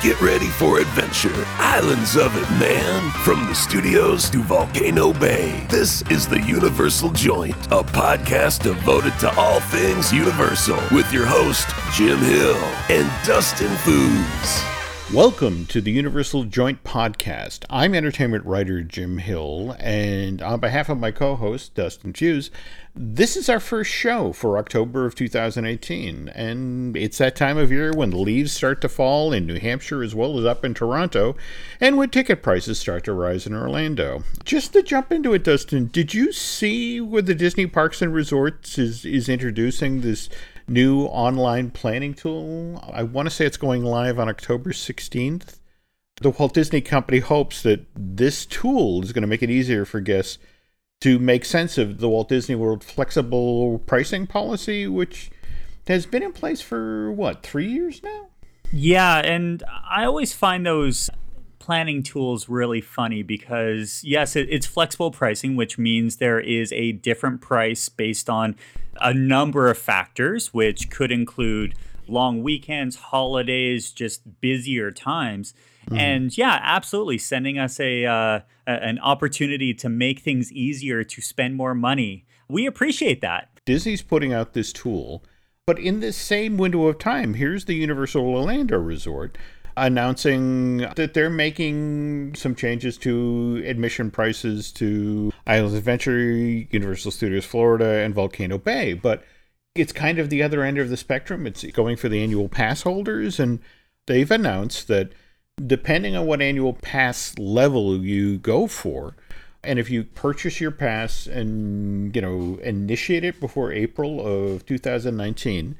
Get ready for adventure. Islands of it, man. From the studios to Volcano Bay. This is the Universal Joint, a podcast devoted to all things Universal with your host, Jim Hill and Dustin Fuhs. Welcome to the Universal Joint Podcast. I'm entertainment writer Jim Hill, and on behalf of my co host, Dustin Fuhs, this is our first show for October of 2018. And it's that time of year when the leaves start to fall in New Hampshire as well as up in Toronto, and when ticket prices start to rise in Orlando. Just to jump into it, Dustin, did you see where the Disney Parks and Resorts is, is introducing this new online planning tool. I want to say it's going live on October 16th. The Walt Disney Company hopes that this tool is going to make it easier for guests to make sense of the Walt Disney World flexible pricing policy, which has been in place for what, three years now? Yeah, and I always find those planning tools really funny because, yes, it, it's flexible pricing, which means there is a different price based on a number of factors, which could include long weekends, holidays, just busier times. Mm-hmm. And yeah, absolutely, sending us a uh, an opportunity to make things easier to spend more money. We appreciate that. Disney's putting out this tool, but in this same window of time, here's the Universal Orlando Resort announcing that they're making some changes to admission prices to Islands Adventure, Universal Studios Florida, and Volcano Bay. But it's kind of the other end of the spectrum. It's going for the annual pass holders, and they've announced that depending on what annual pass level you go for, and if you purchase your pass and you know initiate it before April of 2019,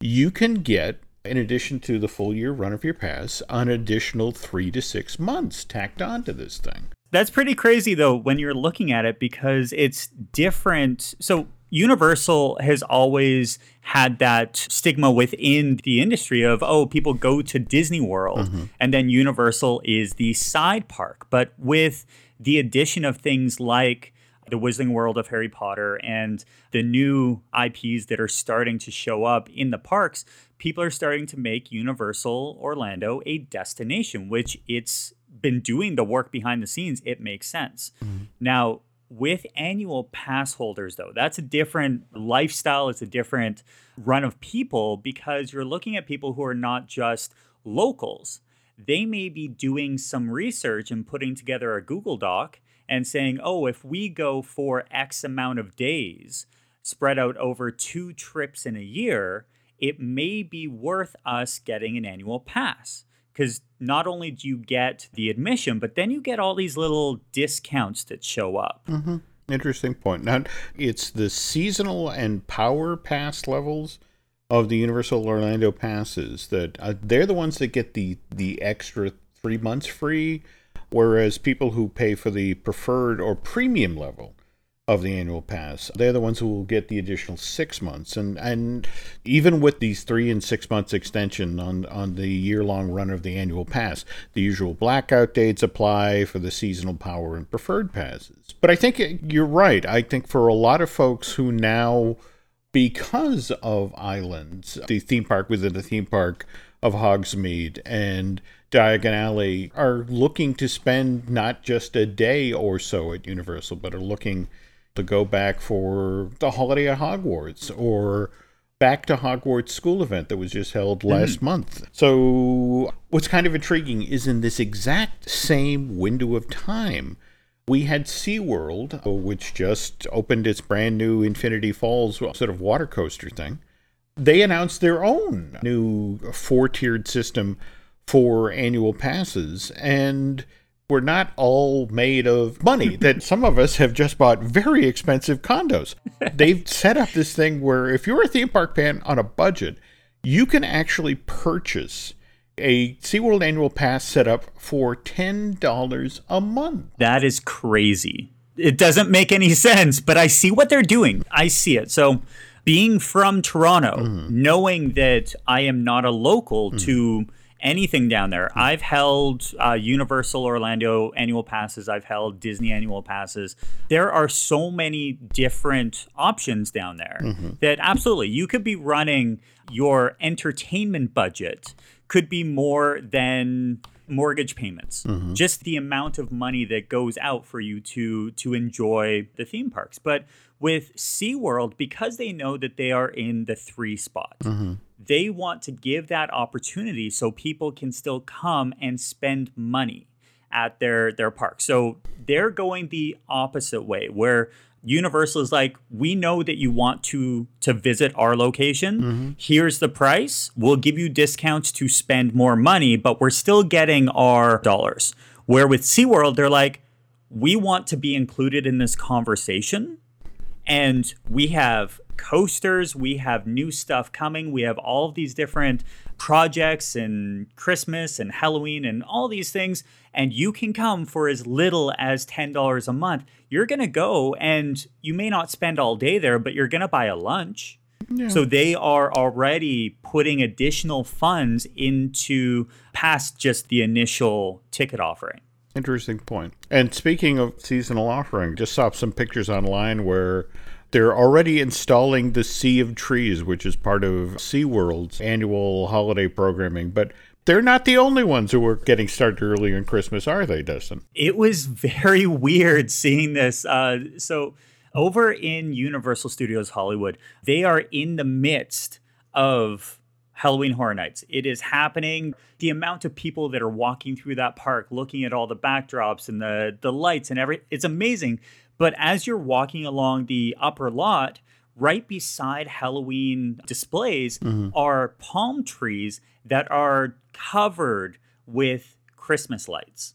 you can get in addition to the full year run of your pass, an additional three to six months tacked onto this thing. That's pretty crazy, though, when you're looking at it because it's different. So, Universal has always had that stigma within the industry of, oh, people go to Disney World mm-hmm. and then Universal is the side park. But with the addition of things like the Wizarding World of Harry Potter and the new IPs that are starting to show up in the parks, people are starting to make Universal Orlando a destination, which it's been doing the work behind the scenes. It makes sense. Mm-hmm. Now, with annual pass holders, though, that's a different lifestyle, it's a different run of people because you're looking at people who are not just locals. They may be doing some research and putting together a Google Doc and saying, oh, if we go for X amount of days spread out over two trips in a year, it may be worth us getting an annual pass. Because not only do you get the admission, but then you get all these little discounts that show up. Mm-hmm. Interesting point. Now, it's the seasonal and power pass levels of the Universal Orlando passes that uh, they're the ones that get the the extra three months free Whereas people who pay for the preferred or premium level of the annual pass, they're the ones who will get the additional six months. And and even with these three and six months extension on, on the year long run of the annual pass, the usual blackout dates apply for the seasonal power and preferred passes. But I think you're right. I think for a lot of folks who now, because of islands, the theme park within the theme park of Hogsmeade and Diagon Alley are looking to spend not just a day or so at Universal, but are looking to go back for the holiday at Hogwarts or back to Hogwarts school event that was just held mm-hmm. last mm. month. So, what's kind of intriguing is in this exact same window of time, we had SeaWorld, which just opened its brand new Infinity Falls sort of water coaster thing. They announced their own new four tiered system for annual passes and we're not all made of money that some of us have just bought very expensive condos. They've set up this thing where if you're a theme park fan on a budget, you can actually purchase a SeaWorld annual pass set up for $10 a month. That is crazy. It doesn't make any sense, but I see what they're doing. I see it. So, being from Toronto, mm-hmm. knowing that I am not a local mm-hmm. to anything down there. Hmm. I've held uh, Universal Orlando annual passes. I've held Disney annual passes. There are so many different options down there mm-hmm. that absolutely you could be running your entertainment budget could be more than mortgage payments. Just the amount of money that goes out for you to to enjoy the theme parks. But with SeaWorld, because they know that they are in the three spot, they want to give that opportunity so people can still come and spend money at their their park. So they're going the opposite way where Universal is like, we know that you want to to visit our location. Mm-hmm. Here's the price. We'll give you discounts to spend more money, but we're still getting our dollars. Where with SeaWorld, they're like, we want to be included in this conversation and we have coasters. We have new stuff coming. We have all of these different projects and christmas and halloween and all these things and you can come for as little as $10 a month. You're going to go and you may not spend all day there but you're going to buy a lunch. So they are already putting additional funds into past just the initial ticket offering. Interesting point. And speaking of seasonal offering, just saw some pictures online where they're already installing the Sea of Trees, which is part of SeaWorld's annual holiday programming. But they're not the only ones who are getting started earlier in Christmas, are they, Dustin? it was very weird seeing this. Uh, so, over in Universal Studios Hollywood, they are in the midst of Halloween Horror Nights. It is happening. The amount of people that are walking through that park, looking at all the backdrops and the the lights and every, it's amazing. But as you're walking along the upper lot, right beside Halloween displays are palm trees that are covered with Christmas lights.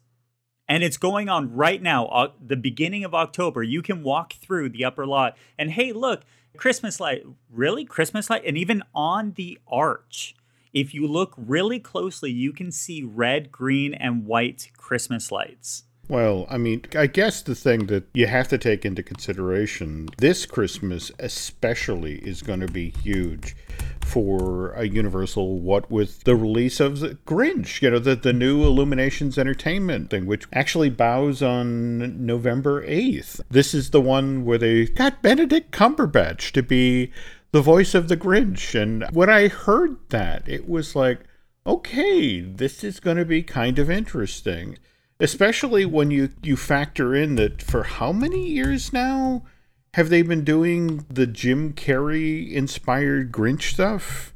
And it's going on right now uh, the beginning of october. You can walk through the upper lot and hey look christmas light really? Christmas light? And even on the arch if you look really closely you can see red green and white christmas lights Well, I mean, I guess the thing that you have to take into consideration this Christmas, especially, is going to be huge for a Universal. What with the release of the Grinch, you know, the, the new Illuminations Entertainment thing, which actually bows on November 8th. This is the one where they got Benedict Cumberbatch to be the voice of the Grinch. And when I heard that, it was like, okay, this is going to be kind of interesting especially when you you factor in that for how many years now have they been doing the Jim Carrey inspired Grinch stuff?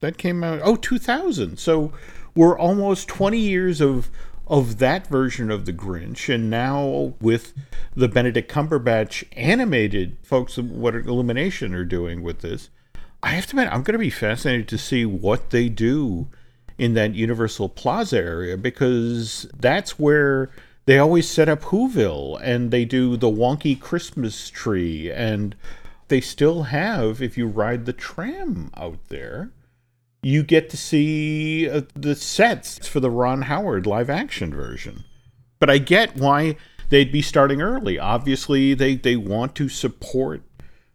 That came out oh 2000 so we're almost 20 years of of that version of the Grinch. And now with the Benedict Cumberbatch animated folks what Illumination are doing with this I have to admit I'm going to be fascinated to see what they do in that Universal Plaza area because that's where they always set up Whoville and they do the wonky Christmas tree and they still have if you ride the tram out there you get to see uh, the sets for the Ron Howard live action version. But I get why they'd be starting early. Obviously, they, they want to support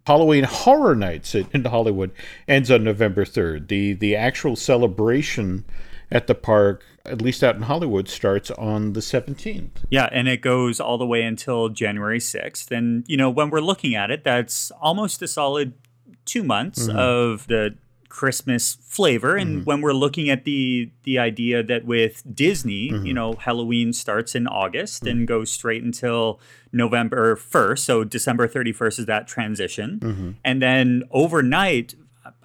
Halloween Horror Nights in Hollywood ends on November 3rd. The the actual celebration at the park, at least out in Hollywood, starts on the 17th. yeah and it goes all the way until january 6th and you know when we're looking at it that's almost a solid two months mm-hmm. of the Christmas flavor. And mm-hmm. when we're looking at the the idea that with Disney, you mm-hmm. know, Halloween starts in August and mm-hmm. goes straight until November 1st. So December 31st is that transition. And then overnight,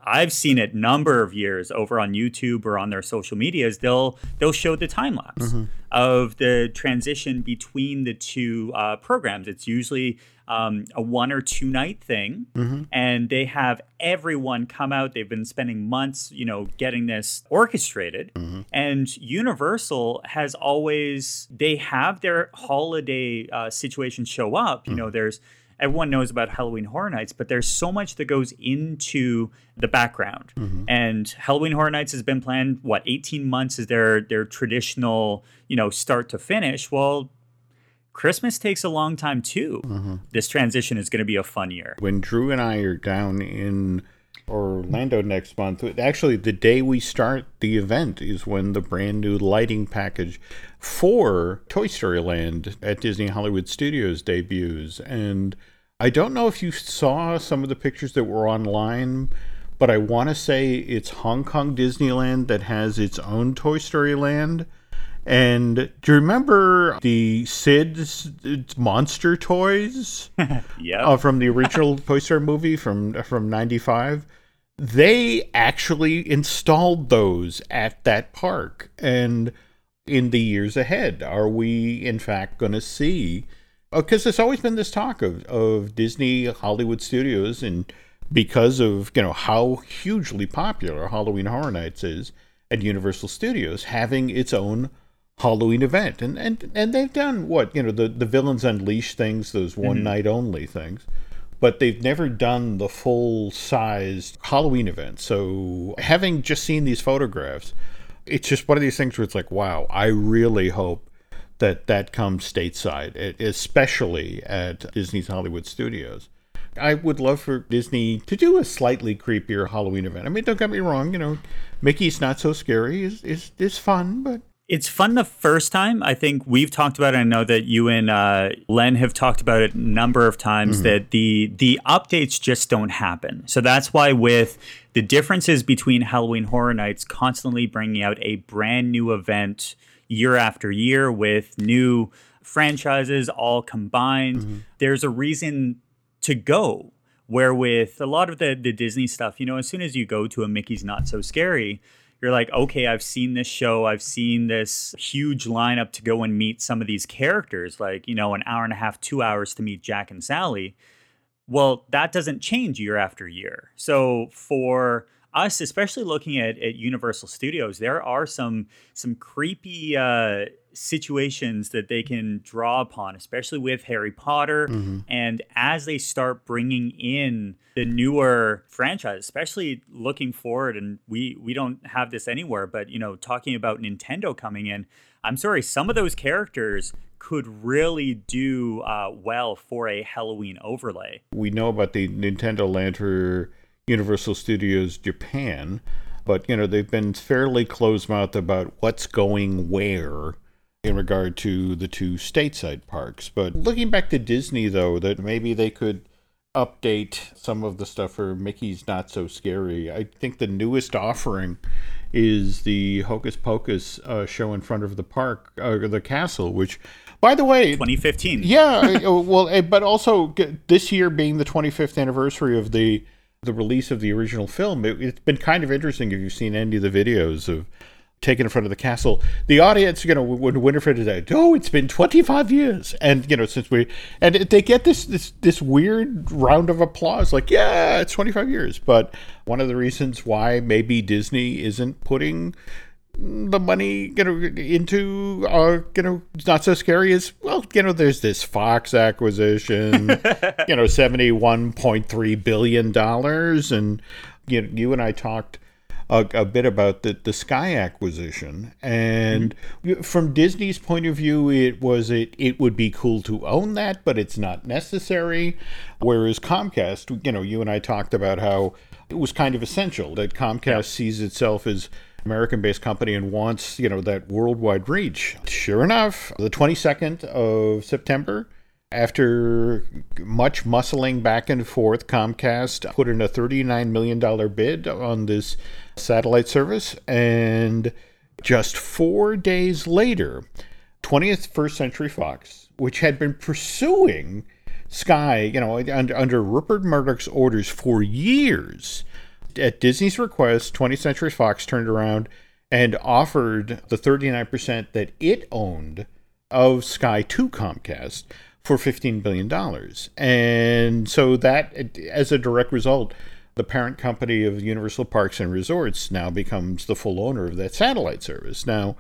I've seen it number of years over on YouTube or on their social medias. They'll they'll show the time lapse of the transition between the two uh, programs. It's usually um, a one or two night thing, and they have everyone come out. They've been spending months, you know, getting this orchestrated. And Universal has always they have their holiday uh, situation show up. You know, there's everyone knows about Halloween Horror Nights, but there's so much that goes into the background. And Halloween Horror Nights has been planned what 18 months is their their traditional, you know, start to finish. Well, Christmas takes a long time too. Mm-hmm. This transition is going to be a fun year. When Drew and I are down in Orlando next month, actually, the day we start the event is when the brand new lighting package for Toy Story Land at Disney Hollywood Studios debuts. And I don't know if you saw some of the pictures that were online, but I want to say it's Hong Kong Disneyland that has its own Toy Story Land. And do you remember the Sid's monster toys? yeah. Uh, from the original Toy Story movie from from '95. They actually installed those at that park, and in the years ahead, are we in fact going to see? Because there's always been this talk of of Disney Hollywood Studios, and because of you know how hugely popular Halloween Horror Nights is at Universal Studios, having its own Halloween event, and and and they've done what you know the the Villains Unleashed things, those one mm-hmm. night only things, but they've never done the full sized Halloween event. So having just seen these photographs, it's just one of these things where it's like, wow, I really hope that that comes stateside, especially at Disney's Hollywood Studios. I would love for Disney to do a slightly creepier Halloween event. I mean, don't get me wrong, you know, Mickey's not so scary is is is fun, but it's fun the first time. I think we've talked about it. I know that you and uh, Len have talked about it a number of times mm-hmm. that the the updates just don't happen. So that's why with the differences between Halloween Horror Nights constantly bringing out a brand new event year after year with new franchises all combined, mm-hmm. there's a reason to go. Where with a lot of the the Disney stuff, you know, as soon as you go to a Mickey's Not So Scary, you're like, okay, I've seen this show, I've seen this huge lineup to go and meet some of these characters, like, you know, an hour and a half, two hours to meet Jack and Sally. Well, that doesn't change year after year. So for us, especially looking at, at Universal Studios, there are some some creepy uh, situations that they can draw upon, especially with Harry Potter. Mm-hmm. And as they start bringing in the newer franchise, especially looking forward, and we we don't have this anywhere, but you know, talking about Nintendo coming in, I'm sorry, some of those characters could really do uh, well for a Halloween overlay. We know about the Nintendo for Universal Studios Japan but you know they've been fairly closed-mouthed about what's going where in regard to the two stateside parks. But looking back to Disney, though, that maybe they could update some of the stuff for Mickey's Not So Scary. I think the newest offering is the Hocus Pocus uh, show in front of the park, uh, the castle, which, by the way, 2015. Yeah, well, eh, but also this year being the 25th anniversary of the the release of the original film, it, has been kind of interesting if you've seen any of the videos of taken in front of the castle. The audience, you know, when Winifred is like, "Oh, it's been 25 years," and you know, since we and they get this this this weird round of applause, like, "Yeah, it's 25 years." But one of the reasons why maybe Disney isn't putting the money you know into uh you know not so scary as well you know there's this fox acquisition you know 71.3 billion dollars and you know, you and i talked a, a bit about the, the Sky acquisition. And mm-hmm. from Disney's point of view, it was it it would be cool to own that, but it's not necessary. Whereas Comcast, you know, you and I talked about how it was kind of essential that Comcast sees itself as American-based company and wants, you know, that worldwide reach. Sure enough, the 22nd of September, after much muscling back and forth, Comcast put in a $39 million bid on this satellite service. And just four days later, 20th First Century Fox, which had been pursuing Sky, you know, under, under Rupert Murdoch's orders for years, at Disney's request, 20th Century Fox turned around and offered the 39% that it owned of Sky to Comcast for $15 billion. And so that, as a direct result, the parent company of Universal Parks and Resorts now becomes the full owner of that satellite service. Now,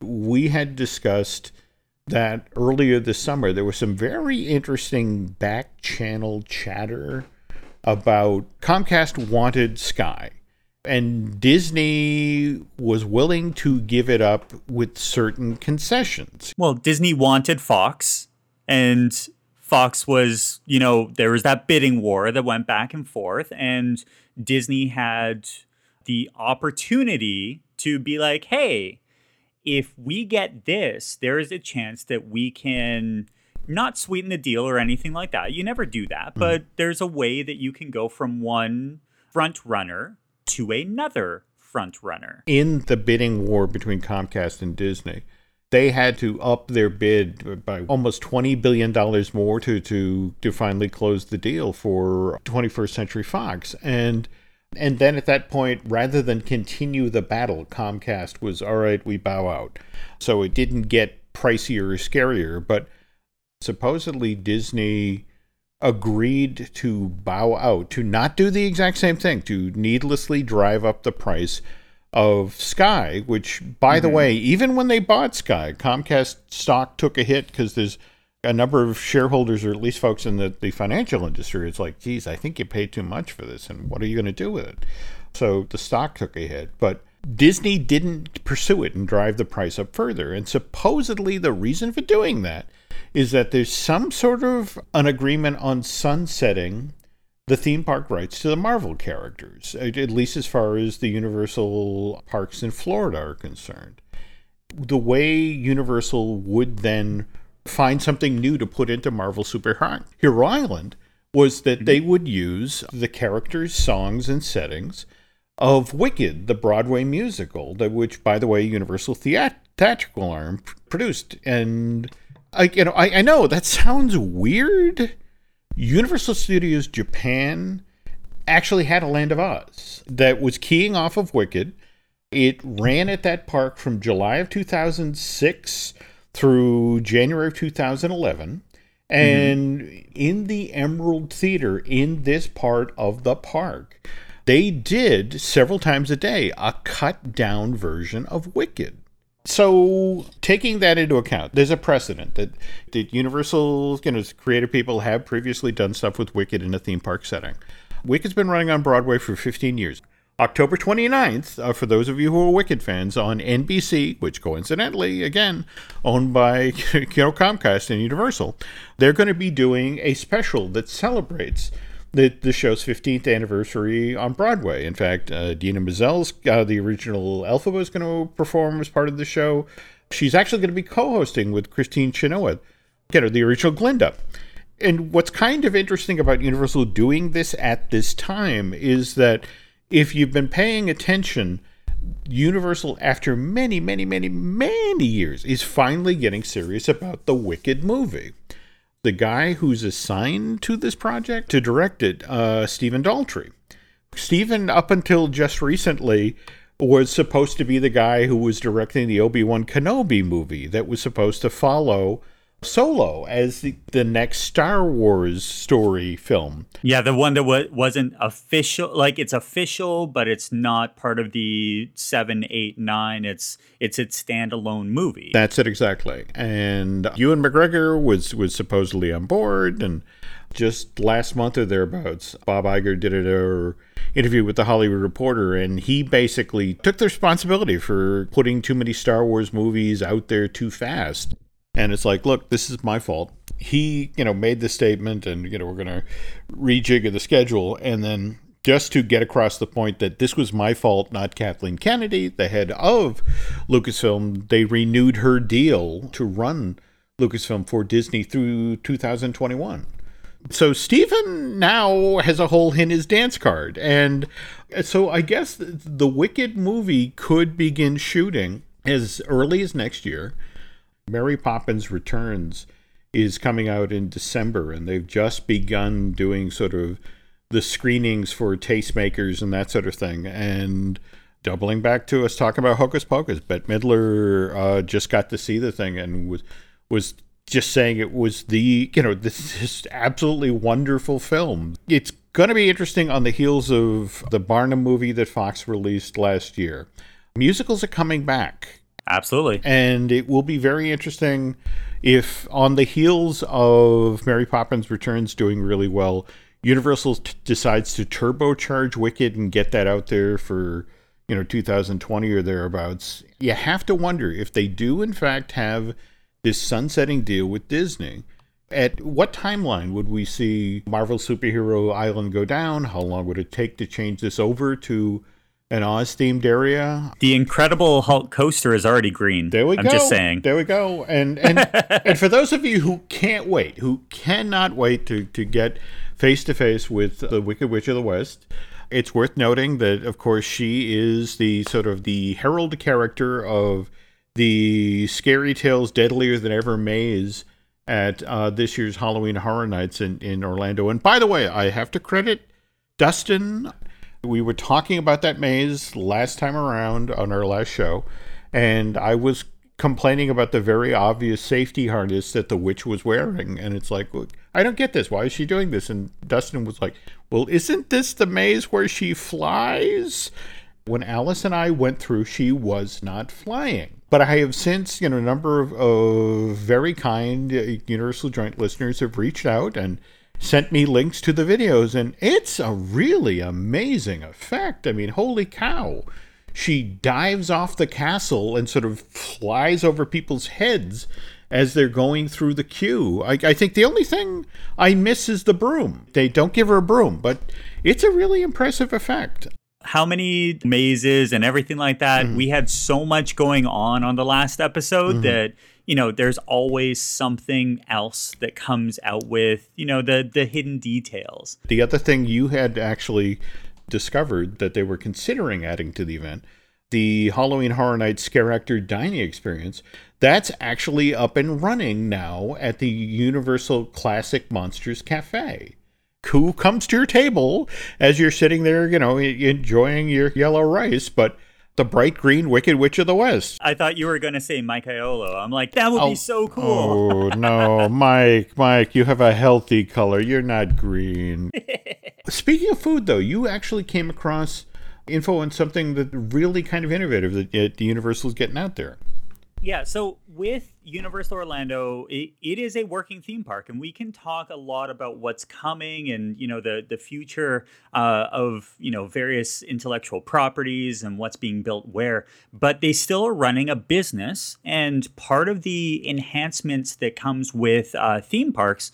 we had discussed that earlier this summer there was some very interesting back channel chatter about Comcast wanted Sky and Disney was willing to give it up with certain concessions. Well, Disney wanted Fox and Fox was, you know, there was that bidding war that went back and forth, and Disney had the opportunity to be like, hey, if we get this, there is a chance that we can not sweeten the deal or anything like that. You never do that, mm. but there's a way that you can go from one front runner to another front runner. In the bidding war between Comcast and Disney, they had to up their bid by almost $20 billion more to, to, to finally close the deal for 21st Century Fox. And and then at that point, rather than continue the battle, Comcast was all right, we bow out. So it didn't get pricier or scarier, but supposedly Disney agreed to bow out, to not do the exact same thing, to needlessly drive up the price of Sky, which, by mm-hmm. the way, even when they bought Sky, Comcast stock took a hit because there's a number of shareholders, or at least folks in the, the financial industry, it's like, geez, I think you paid too much for this, and what are you going to do with it? So the stock took a hit. But Disney didn't pursue it and drive the price up further. And supposedly the reason for doing that is that there's some sort of an agreement on sunsetting the theme park rights to the Marvel characters, at least as far as the Universal parks in Florida are concerned. The way Universal would then find something new to put into Marvel Superhero Island was that they mm-hmm. would use the characters, songs, and settings of Wicked, the Broadway musical, that which, by the way, Universal Theatrical Arm produced. And I, you know, I, I know that sounds weird. Universal Studios Japan actually had a Land of Oz that was keying off of Wicked. It ran at that park from July of 2006 through January of 2011. And mm-hmm. in the Emerald Theater, in this part of the park, they did several times a day a cut down version of Wicked. So, taking that into account, there's a precedent that, that Universal you know, creative people have previously done stuff with Wicked in a theme park setting. Wicked's been running on Broadway for 15 years. October 29th, uh, for those of you who are Wicked fans, on NBC, which coincidentally, again, owned by you know, Comcast and Universal, they're going to be doing a special that celebrates the, the show's 15th anniversary on Broadway. In fact, uh, Idina Menzel's, uh, the original Elphaba, is going to perform as part of the show. She's actually going to be co-hosting with Christine Chenoweth, you know, the original Glinda. And what's kind of interesting about Universal doing this at this time is that if you've been paying attention, Universal, after many, many, many, many years, is finally getting serious about the Wicked movie the guy who's assigned to this project to direct it, uh, Stephen Daldry. Stephen, up until just recently, was supposed to be the guy who was directing the Obi Wan Kenobi movie that was supposed to follow Solo as the, the next Star Wars story film. Yeah, the one that w- wasn't official. Like it's official, but it's not part of the seven, eight, nine. It's it's its standalone movie. That's it exactly. And Ewan McGregor was was supposedly on board, and just last month or thereabouts, Bob Iger did an interview with the Hollywood Reporter, and he basically took the responsibility for putting too many Star Wars movies out there too fast and it's like, look, this is my fault. He, you know, made the statement, and you know, we're going to rejigger the schedule, and then just to get across the point that this was my fault, not Kathleen Kennedy, the head of Lucasfilm. They renewed her deal to run Lucasfilm for Disney through 2021. So Stephen now has a hole in his dance card. And so I guess the Wicked movie could begin shooting as early as next year. Mary Poppins Returns is coming out in December, and they've just begun doing sort of the screenings for tastemakers and that sort of thing. And doubling back to us talking about Hocus Pocus, Bette Midler uh, just got to see the thing and was was just saying it was the you know this is absolutely wonderful film. It's going to be interesting on the heels of the Barnum movie that Fox released last year. Musicals are coming back Absolutely. And it will be very interesting if, on the heels of Mary Poppins Returns doing really well, Universal t- decides to turbocharge Wicked and get that out there for, you know, 2020 or thereabouts. You have to wonder if they do, in fact, have this sunsetting deal with Disney. At what timeline would we see Marvel Superhero Island go down? How long would it take to change this over to an Oz themed area. The Incredible Hulk coaster is already green. There we I'm go. just saying. There we go. And and and for those of you who can't wait, who cannot wait to to get face to face with the Wicked Witch of the West, It's worth noting that, of course, she is the sort of the herald character of the Scary Tales Deadlier Than Ever maze at uh, this year's Halloween Horror Nights in, in Orlando. And by the way, I have to credit Dustin. We were talking about that maze last time around on our last show, and I was complaining about the very obvious safety harness that the witch was wearing. And it's like, I don't get this. Why is she doing this? And Dustin was like, Well, isn't this the maze where she flies? When Alice and I went through, she was not flying. But I have since, you know, a number of, of very kind uh, Universal Joint listeners have reached out and sent me links to the videos, and it's a really amazing effect. I mean, holy cow she dives off the castle and sort of flies over people's heads as they're going through the queue. I, I, think the only thing I miss is the broom. They don't give her a broom, but it's a really impressive effect. How many mazes and everything like that? Mm-hmm. We had so much going on on the last episode mm-hmm. that you know there's always something else that comes out with you know the the hidden details. The other thing you had actually discovered that they were considering adding to the event the Halloween Horror Nights Scare Actor Dining Experience. That's actually up and running now at the Universal Classic Monsters Cafe. Who comes to your table as you're sitting there, you know, enjoying your yellow rice, but the bright green Wicked Witch of the West. I thought you were going to say Mike Aiello. I'm like, that would oh, be so cool. Oh, no, Mike, Mike, you have a healthy color. You're not green. Speaking of food, though, you actually came across info on something that really kind of innovative that the Universal is getting out there. Yeah, so with Universal Orlando, it, it is a working theme park, and we can talk a lot about what's coming and you know the the future uh, of you know various intellectual properties and what's being built where. But they still are running a business, and part of the enhancements that comes with uh, theme parks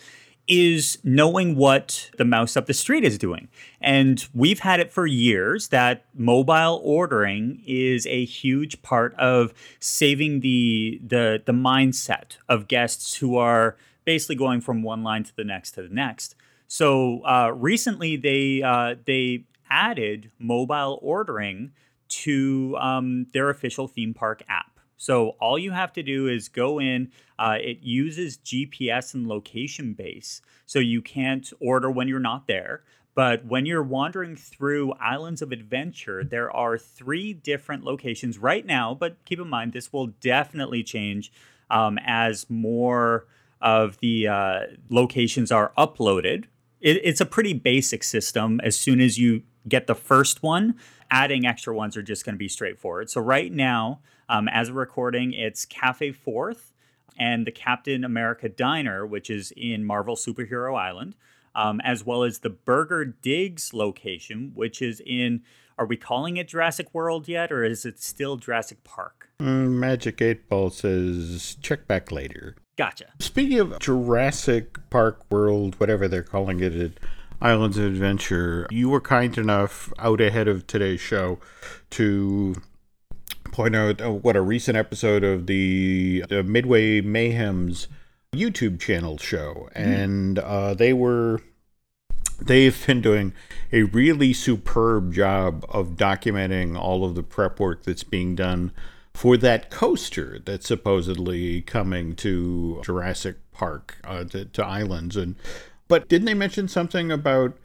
is knowing what the mouse up the street is doing. And we've had it for years that mobile ordering is a huge part of saving the the the mindset of guests who are basically going from one line to the next to the next. So uh, recently they uh, they added mobile ordering to um, their official theme park app. So all you have to do is go in. Uh, it uses GPS and location base, so you can't order when you're not there. But when you're wandering through Islands of Adventure, there are three different locations right now. But keep in mind, this will definitely change um, as more of the uh, locations are uploaded. It, it's a pretty basic system. As soon as you get the first one, adding extra ones are just going to be straightforward. So right now, um, as a recording, it's Cafe Fourth and the Captain America Diner, which is in Marvel Superhero Island, um, as well as the Burger Digs location, which is in. Are we calling it Jurassic World yet, or is it still Jurassic Park? Mm, Magic Eight Ball says check back later. Gotcha. Speaking of Jurassic Park World, whatever they're calling it Islands of Adventure, you were kind enough out ahead of today's show to point out uh, what a recent episode of the, the Midway Mayhem's YouTube channel show, mm. and uh, they were they've been doing a really superb job of documenting all of the prep work that's being done for that coaster that's supposedly coming to Jurassic Park uh, to, to islands and but didn't they mention something about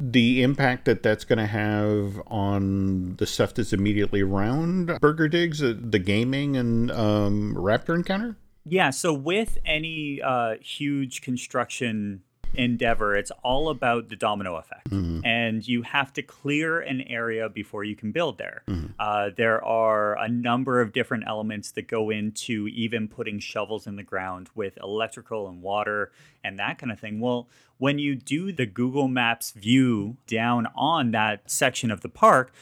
the impact that that's going to have on the stuff that's immediately around Burger Digs, uh, the gaming and um, Raptor Encounter? Yeah. So with any uh, huge construction endeavor, it's all about the domino effect. Mm-hmm. And you have to clear an area before you can build there. Mm-hmm. Uh, there are a number of different elements that go into even putting shovels in the ground with electrical and water and that kind of thing. Well, when you do the Google Maps view down on that section of the park,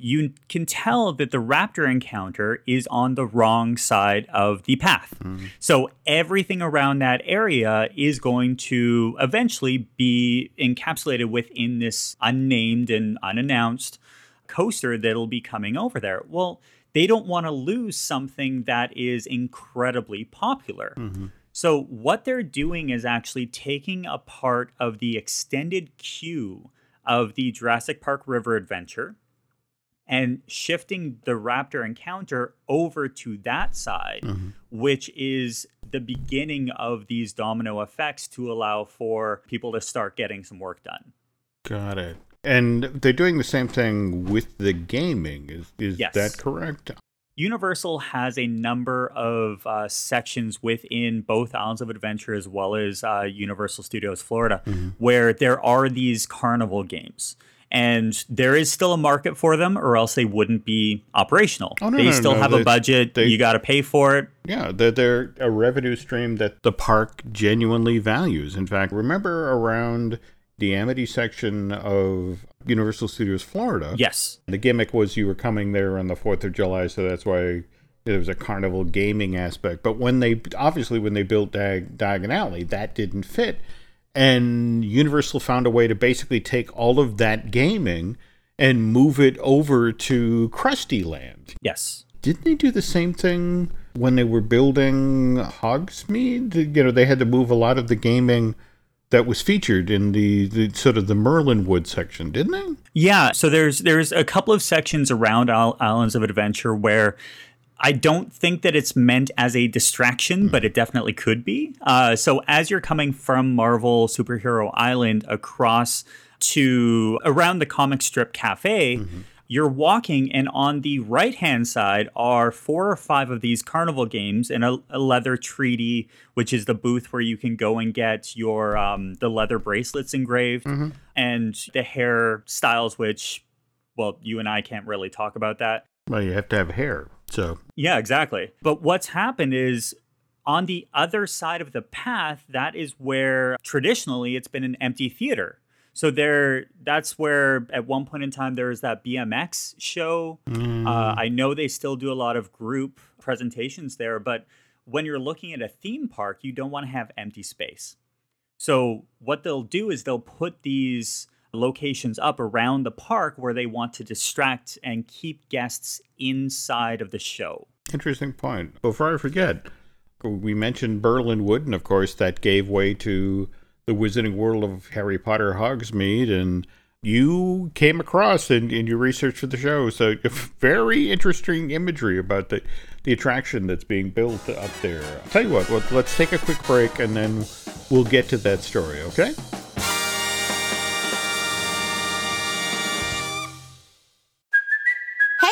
you can tell that the raptor encounter is on the wrong side of the path. Mm-hmm. So everything around that area is going to eventually be encapsulated within this unnamed and unannounced coaster that'll be coming over there. Well, they don't want to lose something that is incredibly popular. Mm-hmm. So, what they're doing is actually taking a part of the extended queue of the Jurassic Park River Adventure and shifting the Raptor encounter over to that side, Mm-hmm. which is the beginning of these domino effects to allow for people to start getting some work done. Got it. And they're doing the same thing with the gaming. Is is Yes. that correct? Universal has a number of uh, sections within both Islands of Adventure as well as uh, Universal Studios Florida where there are these carnival games. And there is still a market for them, or else they wouldn't be operational. Oh, no, they no, still no, have they- a budget. they- you got to pay for it. Yeah, they're, they're a revenue stream that the park genuinely values. In fact, remember around the Amity section of Universal Studios Florida, Yes. the gimmick was you were coming there on the 4th of July, so that's why there was a carnival gaming aspect. But when they, obviously, when they built Dag, Diagon Alley, that didn't fit. And Universal found a way to basically take all of that gaming and move it over to Krusty Land. Yes. Didn't they do the same thing when they were building Hogsmeade? You know, they had to move a lot of the gaming that was featured in the, the sort of the Merlin Wood section, didn't they? Yeah, so there's there's a couple of sections around Islands of Adventure where I don't think that it's meant as a distraction, but it definitely could be. Uh, so as you're coming from Marvel Superhero Island across to around the comic strip cafe. You're walking, and on the right hand side are four or five of these carnival games and a, a leather treaty, which is the booth where you can go and get your um, the leather bracelets engraved and the hair styles, which, well, you and I can't really talk about that. Well, you have to have hair. So, Yeah, exactly. But what's happened is on the other side of the path, that is where traditionally it's been an empty theater. So there, that's where at one point in time there was that BMX show. Uh, I know they still do a lot of group presentations there, but when you're looking at a theme park, you don't want to have empty space. So what they'll do is they'll put these locations up around the park where they want to distract and keep guests inside of the show. interesting point. Before I forget, we mentioned Merlin Wood, and of course, that gave way to the Wizarding World of Harry Potter Hogsmeade, and you came across in, in your research for the show. So, very interesting imagery about the, the attraction that's being built up there. I'll tell you what, let- let's take a quick break and then we'll get to that story, okay?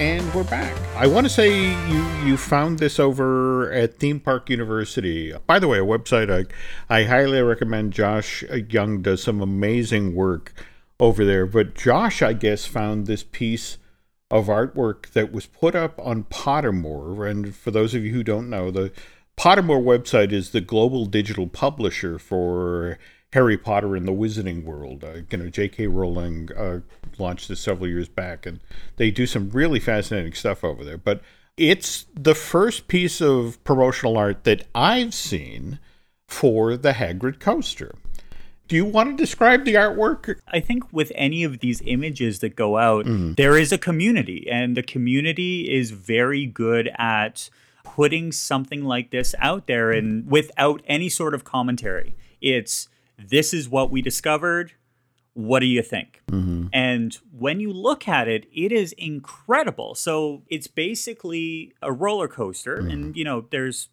And we're back. I want to say you you found this over at Theme Park University. By the way, a website I I highly recommend. Josh Young does some amazing work over there. But Josh, I guess, found this piece of artwork that was put up on Pottermore. And for those of you who don't know, the Pottermore website is the global digital publisher for Harry Potter and the Wizarding World. Uh, you know, J.K. Rowling uh, launched this several years back, and they do some really fascinating stuff over there. But it's the first piece of promotional art that I've seen for the Hagrid coaster. Do you want to describe the artwork? I think with any of these images that go out, there is a community, and the community is very good at putting something like this out there and without any sort of commentary. It's this is what we discovered. What do you think? And when you look at it, it is incredible. So it's basically a roller coaster, and you know, there's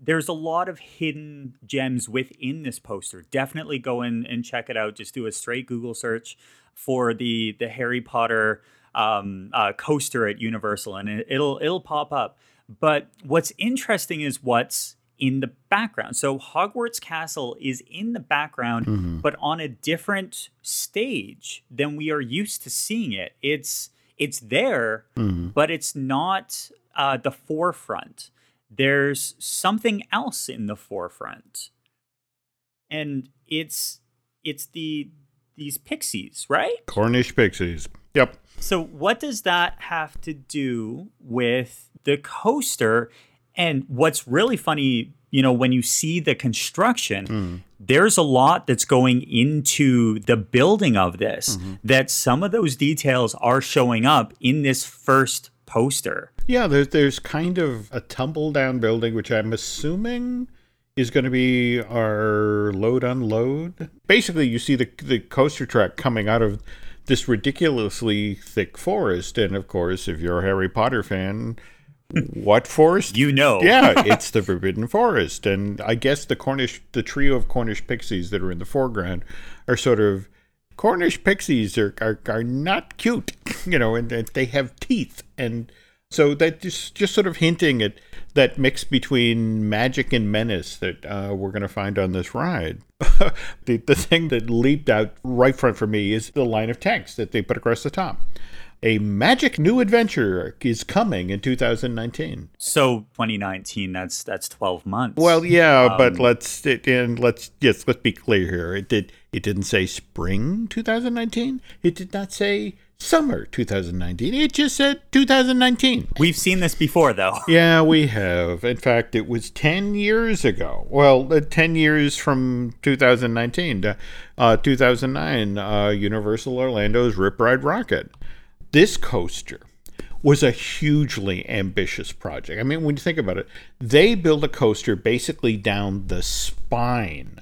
there's a lot of hidden gems within this poster. Definitely go in and check it out. Just do a straight Google search for the the Harry Potter um, uh, coaster at Universal, and it, it'll it'll pop up. But what's interesting is what's in the background. So Hogwarts Castle is in the background, but on a different stage than we are used to seeing it. It's it's there, but it's not uh, the forefront there's something else in the forefront. and it's it's the these pixies, right? Cornish pixies. Yep. So what does that have to do with the coaster? And what's really funny, you know, when you see the construction, Hmm. there's a lot that's going into the building of this Mm-hmm. that some of those details are showing up in this first poster. Yeah, there's there's kind of a tumble down building, which I'm assuming is going to be our load unload. Basically, you see the the coaster track coming out of this ridiculously thick forest, and of course, if you're a Harry Potter fan, what forest? You know. yeah, it's the Forbidden Forest, and I guess the Cornish, the trio of Cornish pixies that are in the foreground, are sort of Cornish pixies are are, are not cute, you know, and, and they have teeth, and so that just just sort of hinting at that mix between magic and menace that uh, we're going to find on this ride. the the thing that leaped out right front for me is the line of text that they put across the top. A magic new adventure is coming in 2019. So 2019, that's that's 12 months. Well, yeah, Um, but let's it, and let's yes, let's be clear here. It did it didn't say spring 2019. It did not say summer 2019. It just said 2019. we've seen this before though. Yeah, we have. In fact, it was 10 years ago. Well, uh, 10 years from 2019 to uh, 2009, uh, Universal Orlando's Rip Ride Rockit. This coaster was a hugely ambitious project. I mean, when you think about it, they built a coaster basically down the spine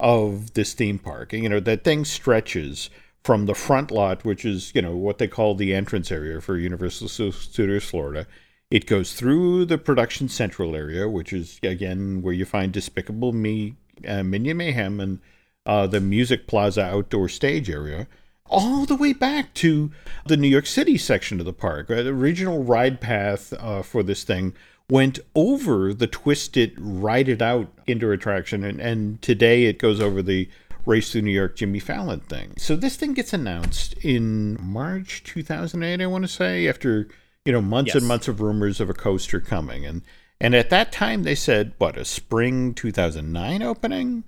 of this theme park. You know, that thing stretches from the front lot, which is, you know, what they call the entrance area for Universal Studios Florida. It goes through the production central area, which is, again, where you find Despicable Me, uh, Minion Mayhem, and uh, the Music Plaza outdoor stage area all the way back to the New York City section of the park. Uh, the original ride path uh, for this thing went over the twisted, ride it out indoor attraction, and, and today it goes over the Race Through New York Jimmy Fallon thing. So this thing gets announced in March 2008, I want to say, after you know months and months of rumors of a coaster coming, and and at that time they said what a spring 2009 opening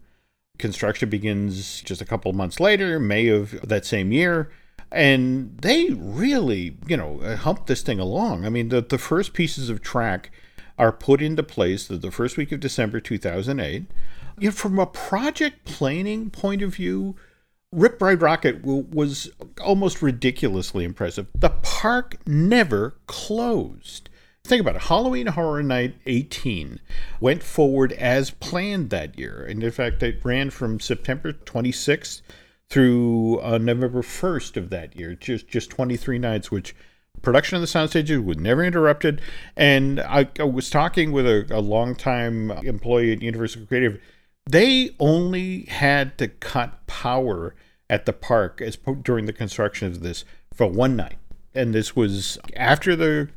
construction begins just a couple months later, May of that same year. And they really, you know, uh, humped this thing along. I mean, the, the first pieces of track are put into place the, the first week of December 2008. You know, from a project planning point of view, Rip Ride Rockit w- was almost ridiculously impressive. The park never closed. Think about it. Halloween Horror Night 18 went forward as planned that year. And in fact, it ran from September 26th through uh, November 1st of that year, just, just 23 nights, which production of the sound stages was never interrupted. And I, I was talking with a, a longtime employee at Universal Creative. They only had to cut power at the park as during the construction of this for one night. And this was after the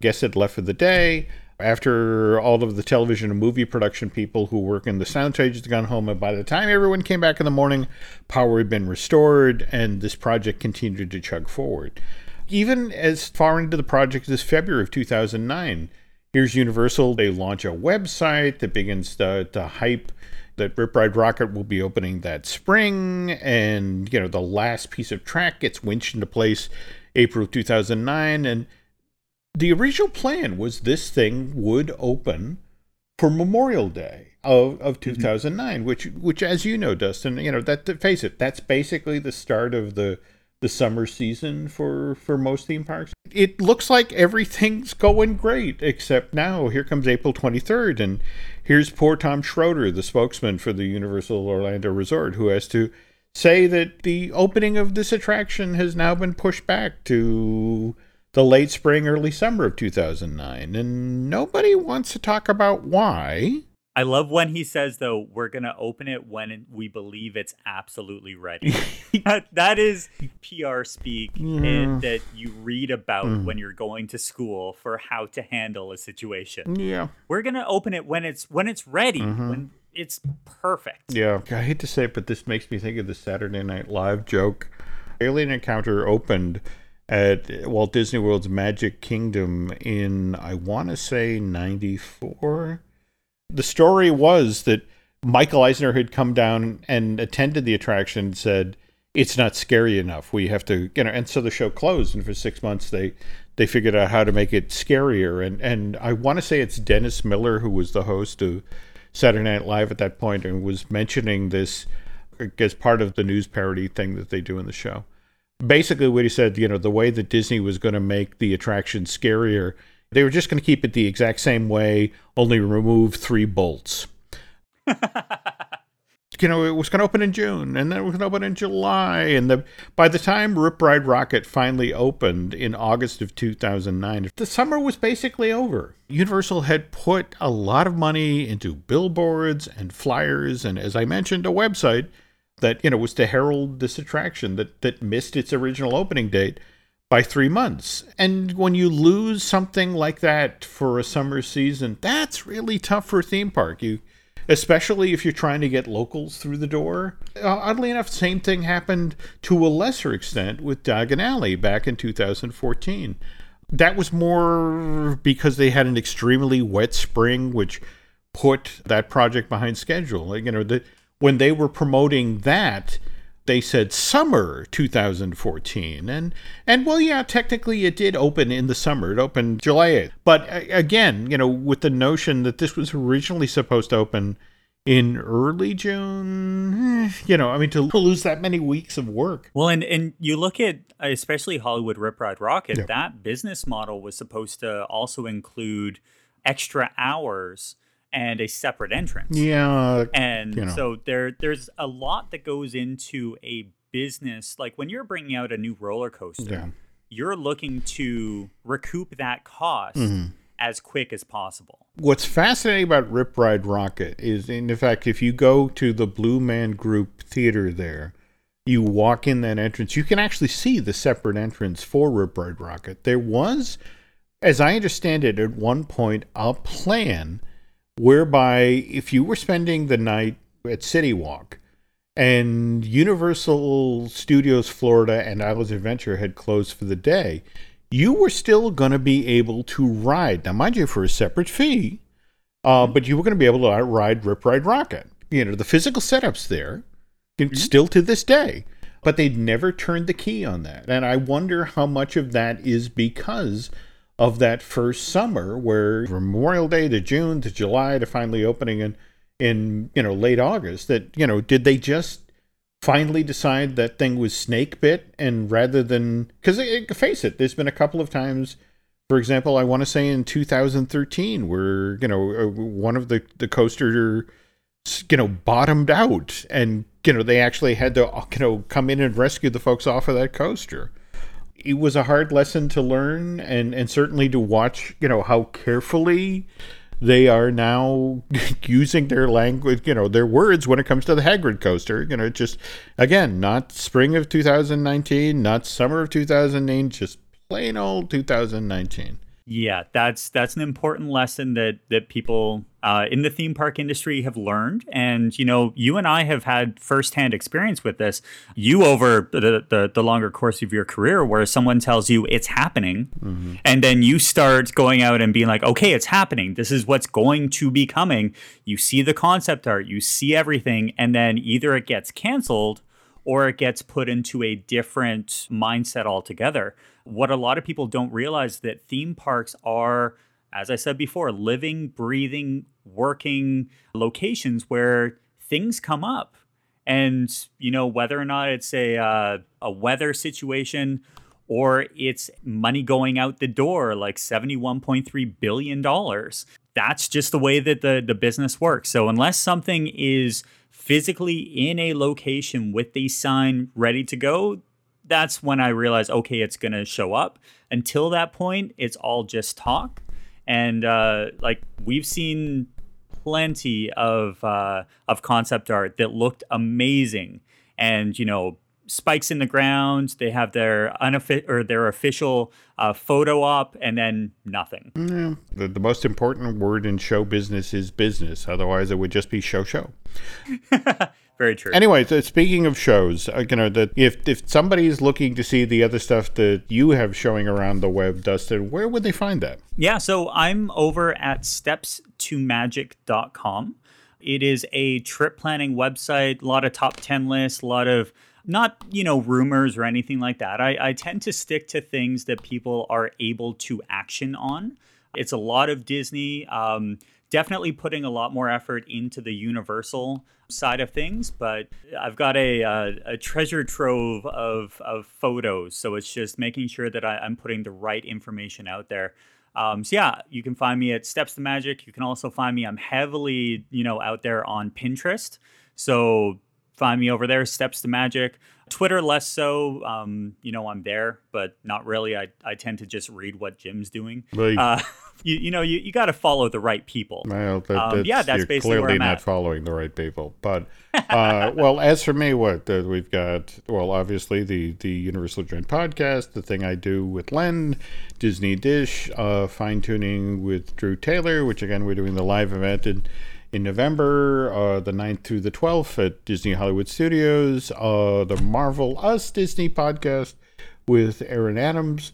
guests had left for the day, after all of the television and movie production people who work in the sound stages had gone home. And by the time everyone came back in the morning, power had been restored and this project continued to chug forward. Even as far into the project as February of 2009, here's Universal. They launch a website that begins to, to hype that Rip Ride Rockit will be opening that spring, and you know the last piece of track gets winched into place April 2009, and the original plan was this thing would open for Memorial Day of, of mm-hmm. 2009, which which as you know, Dustin, you know that to face it, that's basically the start of the the summer season for for most theme parks. It looks like everything's going great, except now here comes April 23rd, and here's poor Tom Schroeder, the spokesman for the Universal Orlando Resort, who has to say that the opening of this attraction has now been pushed back to the late spring, early summer of 2009, and nobody wants to talk about why. I love when he says though we're gonna open it when we believe it's absolutely ready. that, that is PR speak and that you read about Mm. when you're going to school for how to handle a situation. Yeah. We're gonna open it when it's when it's ready, Mm-hmm. when it's perfect. Yeah, I hate to say it, but this makes me think of the Saturday Night Live joke. Alien Encounter opened at Walt Disney World's Magic Kingdom in, I want to say, 94. The story was that Michael Eisner had come down and attended the attraction and said, it's not scary enough. We have to, you know, and so the show closed. And for six months, they they figured out how to make it scarier. And and I want to say it's Dennis Miller who was the host of Saturday Night Live at that point and was mentioning this as part of the news parody thing that they do in the show. Basically, what he said, you know, the way that Disney was going to make the attraction scarier, they were just going to keep it the exact same way, only remove three bolts. you know, it was going to open in June, and then it was going to open in July, and the by the time Rip Ride Rockit finally opened in August of 2009, the summer was basically over. Universal had put a lot of money into billboards and flyers, and as I mentioned, a website that you know was to herald this attraction that that missed its original opening date by three months. And when you lose something like that for a summer season, that's really tough for a theme park. You especially if you're trying to get locals through the door. Uh, oddly enough, same thing happened to a lesser extent with Diagon Alley back in 2014. That was more because they had an extremely wet spring, which put that project behind schedule. You know, the, when they were promoting that, they said summer 2014 and and well yeah technically it did open in the summer. It opened july 8th but again you know with the notion that this was originally supposed to open in early june eh, you know i mean to lose that many weeks of work. Well and and you look at especially hollywood rip ride rockit yeah. that business model was supposed to also include extra hours and a separate entrance. Yeah. And you know. so there there's a lot that goes into a business like when you're bringing out a new roller coaster, yeah. you're looking to recoup that cost mm-hmm. as quick as possible. What's fascinating about Rip Ride Rockit is in fact if you go to the Blue Man Group theater there, you walk in that entrance, you can actually see the separate entrance for Rip Ride Rockit. There was as I understand it, at one point, a plan whereby if you were spending the night at City Walk and Universal Studios Florida and Islands Adventure had closed for the day, you were still going to be able to ride. Now, mind you, for a separate fee, uh, but you were going to be able to ride Rip Ride Rockit. You know, the physical setup's there, mm-hmm. still to this day, but they'd never turned the key on that. And I wonder how much of that is because of that first summer where Memorial Day to June to July to finally opening in in you know late August that you know did they just finally decide that thing was snake bit? And rather than because face it there's been a couple of times for example I want to say in 2013 where you know uh, one of the the coaster you know bottomed out and you know they actually had to you know come in and rescue the folks off of that coaster it was a hard lesson to learn and and certainly to watch you know how carefully they are now using their language you know their words when it comes to the hagrid coaster. You know just again not spring of 2019 not summer of 2009 just plain old 2019 yeah, that's that's an important lesson that that people uh, in the theme park industry have learned, and you know, you and I have had firsthand experience with this. You over the the, the longer course of your career, where someone tells you it's happening, mm-hmm. and then you start going out and being like, okay, it's happening. This is what's going to be coming. You see the concept art, you see everything, and then either it gets canceled or it gets put into a different mindset altogether. What a lot of people don't realize that theme parks are as I said before, living, breathing, working locations where things come up. And, you know, whether or not it's a, uh, a weather situation or it's money going out the door, like $71.3 billion, that's just the way that the, the business works. So unless something is physically in a location with the sign ready to go, that's when I realize, okay, it's going to show up. Until that point, it's all just talk. And uh, like we've seen plenty of uh, of concept art that looked amazing, and you know spikes in the ground. They have their unofficial or their official uh, photo op, and then nothing. Yeah. The, the most important word in show business is business. Otherwise, it would just be show show. Very true. Anyway, so speaking of shows, uh, you know that if if somebody is looking to see the other stuff that you have showing around the web, Dustin, where would they find that? Yeah, so I'm over at steps2magic.com It is a trip planning website, a lot of top 10 lists, a lot of not, you know, rumors or anything like that. I, I tend to stick to things that people are able to action on. It's a lot of Disney. Um, definitely putting a lot more effort into the Universal side of things, but I've got a, uh, a treasure trove of, of photos. So it's just making sure that I, I'm putting the right information out there. Um, so yeah, you can find me at Steps to Magic. You can also find me. I'm heavily, you know, out there on Pinterest. So find me over there, Steps to Magic. Twitter less so. Um, you know, I'm there, but not really. I, I tend to just read what Jim's doing. Well, uh, you, you know, you, you got to follow the right people. Well, that, Um, that's, yeah, that's you're basically where clearly I'm not at. following the right people. But uh, well, as for me, what uh, we've got, well, obviously the the Universal Joint podcast, the thing I do with Len, Disney Dish, uh, Fine Tooning with Drew Taylor, which again we're doing the live event in. In November, uh, the 9th through the 12th at Disney Hollywood Studios, uh, the Marvel Us Disney podcast with Aaron Adams.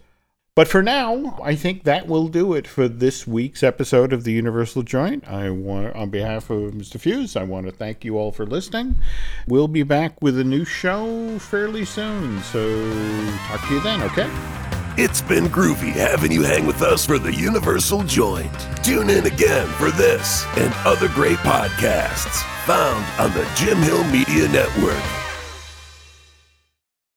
But for now, I think that will do it for this week's episode of the Universal Joint. I want, on behalf of Mr. Fuhs, I want to thank you all for listening. We'll be back with a new show fairly soon, so talk to you then, okay? It's been groovy having you hang with us for the Universal Joint. Tune in again for this and other great podcasts found on the Jim Hill Media Network.